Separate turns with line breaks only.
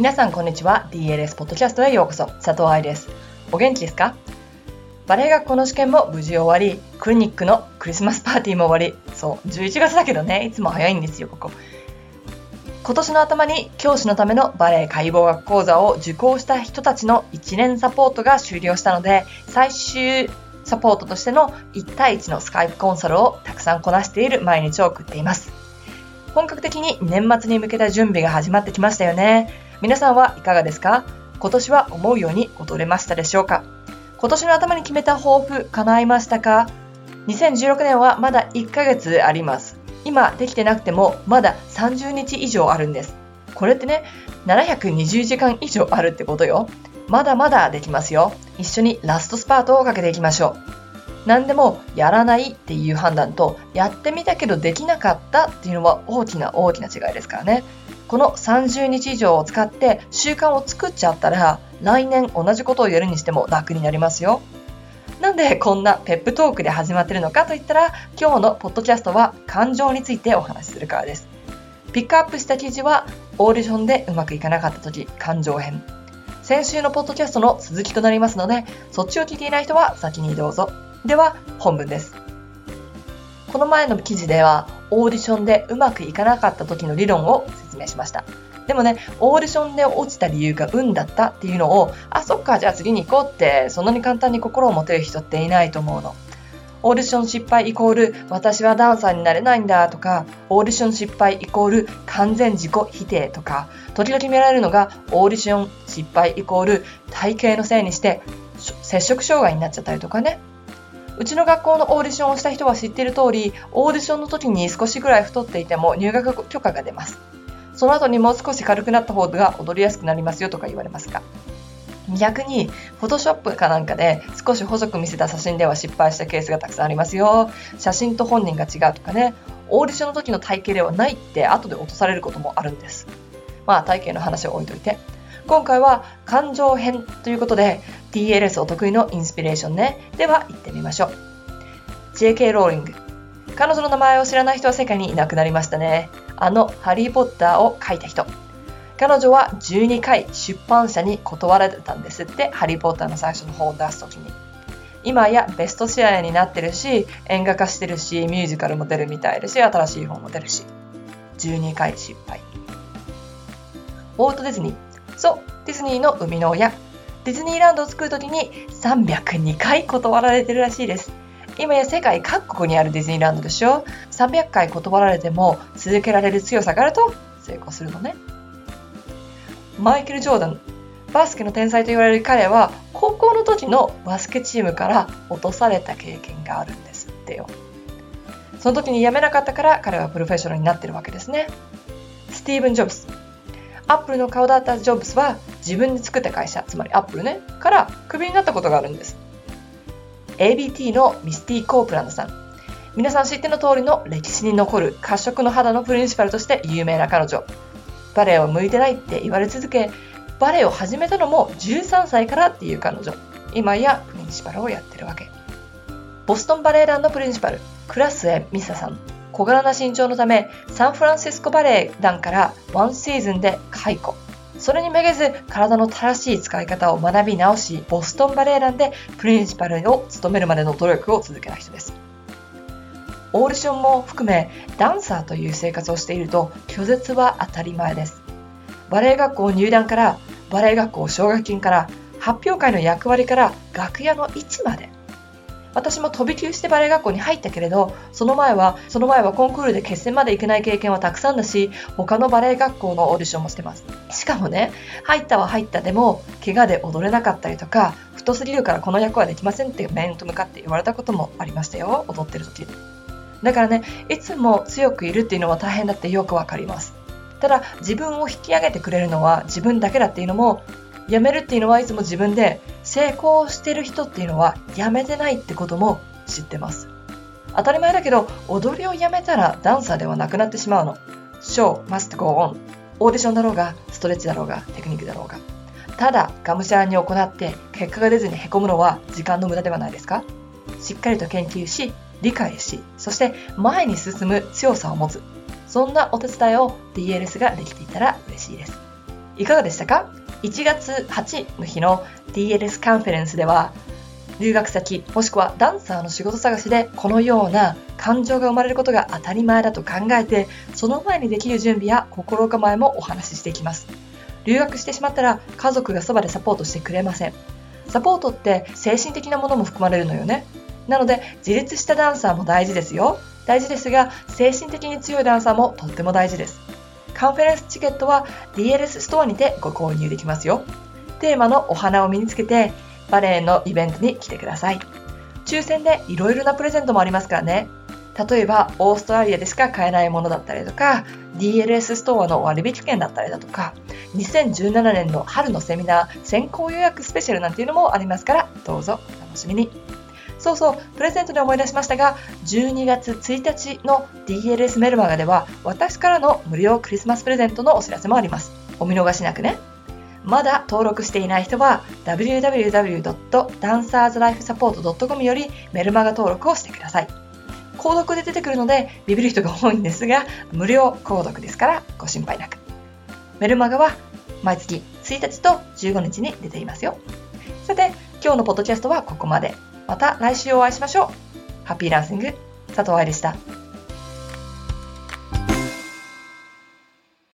皆さんこんにちは。DLS ポッドキャストへようこそ。佐藤愛です。お元気ですか？バレエ学校の試験も無事終わりクリニックのクリスマスパーティーも終わり。そう11月だけどねいつも早いんですよここ。今年の頭に教師のためのバレエ解剖学講座を受講した人たちの1年サポートが終了したので最終サポートとしての1対1のスカイプコンサルをたくさんこなしている毎日を送っています。本格的に年末に向けた準備が始まってきましたよね。皆さんはいかがですか？今年は思うように踊れましたでしょうか？今年の頭に決めた抱負叶いましたか？2016年はまだ1ヶ月あります。今できてなくてもまだ30日以上あるんです。これってね720時間以上あるってことよ。まだまだできますよ。一緒にラストスパートをかけていきましょう。何でもやらないっていう判断とやってみたけどできなかったっていうのは大きな大きな違いですからねこの30日以上を使って習慣を作っちゃったら来年同じことをやるにしても楽になりますよ。なんでこんなペップトークで始まってるのかといったら今日のポッドキャストは感情についてお話しするからです。ピックアップした記事はオーディションでうまくいかなかった時感情編。先週のポッドキャストの続きとなりますのでそっちを聞いていない人は先にどうぞ。では本文です。この前の記事ではオーディションでうまくいかなかった時の理論を説明しました。でもね、オーディションで落ちた理由が運だったっていうのを、あ、そっか、じゃあ次に行こうって、そんなに簡単に心を持てる人っていないと思うの。オーディション失敗イコール私はダンサーになれないんだとか、オーディション失敗イコール完全自己否定とか、時々見られるのがオーディション失敗イコール体型のせいにして接触障害になっちゃったりとかね。うちの学校のオーディションをした人は知っている通り、オーディションの時に少しぐらい太っていても入学許可が出ます。その後にもう少し軽くなった方が踊りやすくなりますよとか言われますが。逆に、フォトショップかなんかで少し細く見せた写真では失敗したケースがたくさんありますよ。写真と本人が違うとかね、オーディションの時の体型ではないって後で落とされることもあるんです。まあ体型の話を置いといて。今回は感情編ということで TLS お得意のインスピレーションね。では行ってみましょう。JK ローリング。彼女の名前を知らない人は世界にいなくなりましたね。あのハリー・ポッターを書いた人。彼女は12回出版社に断られたんですって、ハリー・ポッターの最初の本を出すときに。今やベストシェアになってるし、映画化してるし、ミュージカルも出るみたいですし、新しい本も出るし。12回失敗。ウォルト・ディズニー。そう、ディズニーの生みの親。ディズニーランドを作るときに302回断られてるらしいです。今や世界各国にあるディズニーランドでしょ。300回断られても続けられる強さがあると成功するのね。マイケル・ジョーダン。バスケの天才と言われる彼は高校の時のバスケチームから落とされた経験があるんですってよ。その時に辞めなかったから彼はプロフェッショナルになってるわけですね。スティーブン・ジョブズ。アップルの顔だったジョブズは自分で作った会社つまりアップルねからクビになったことがあるんです ABT のミスティ・コープランドさん。皆さん知っての通りの歴史に残る褐色の肌のプリンシパルとして有名な彼女。バレエを向いてないって言われ続け、バレエを始めたのも13歳からっていう彼女。今やプリンシパルをやってるわけ。ボストンバレエ団のプリンシパル、クラスエ・ミサさん。小柄な身長のため、サンフランシスコバレエ団からワンシーズンで解雇。それにめげず体の正しい使い方を学び直し、ボストンバレエ団でプリンシパルを務めるまでの努力を続けた人です。オーディションも含めダンサーという生活をしていると拒絶は当たり前です。バレエ学校入団からバレエ学校奨学金から発表会の役割から楽屋の位置まで私も飛び級してバレエ学校に入ったけれど、その前は、その前はコンクールで決戦まで行けない経験はたくさんだし、他のバレエ学校のオーディションもしてます。しかもね、入ったは入ったでも、怪我で踊れなかったりとか、太すぎるからこの役はできませんって面と向かって言われたこともありましたよ、踊ってる時。だからね、いつも強くいるっていうのは大変だってよくわかります。ただ、自分を引き上げてくれるのは自分だけだっていうのも辞めるっていうのはいつも自分で成功してる人っていうのは辞めてないってことも知ってます。当たり前だけど踊りをやめたらダンサーではなくなってしまうの。Show must go on オーディションだろうがストレッチだろうがテクニックだろうが。ただがむしゃらに行って結果が出ずにへこむのは時間の無駄ではないですか？しっかりと研究し理解しそして前に進む強さを持つ。そんなお手伝いを DLS ができていたら嬉しいです。いかがでしたか ?1 月8の日の DLS カンフェレンスでは留学先もしくはダンサーの仕事探しでこのような感情が生まれることが当たり前だと考えてその前にできる準備や心構えもお話ししていきます。留学してしまったら家族がそばでサポートしてくれません。サポートって精神的なものも含まれるのよね。なので自立したダンサーも大事ですよ。大事ですが精神的に強いダンサーもとっても大事です。カンフェレンスチケットは DLS ストアにてご購入できますよ。テーマのお花を身につけてバレエのイベントに来てください。抽選でいろいろなプレゼントもありますからね。例えばオーストラリアでしか買えないものだったりとか DLS ストアの割引券だったりだとか2017年の春のセミナー先行予約スペシャルなんていうのもありますからどうぞお楽しみに。そうそうプレゼントで思い出しましたが12月1日の DLS メルマガでは私からの無料クリスマスプレゼントのお知らせもあります。お見逃しなくね。まだ登録していない人は www.dancerslifesupport.com よりメルマガ登録をしてください。購読で出てくるのでビビる人が多いんですが、無料購読ですからご心配なく。メルマガは毎月1日と15日に出ていますよ。さて、今日のポッドキャストはここまで。また来週お会いしましょう。ハッピーランシング、佐藤愛でした。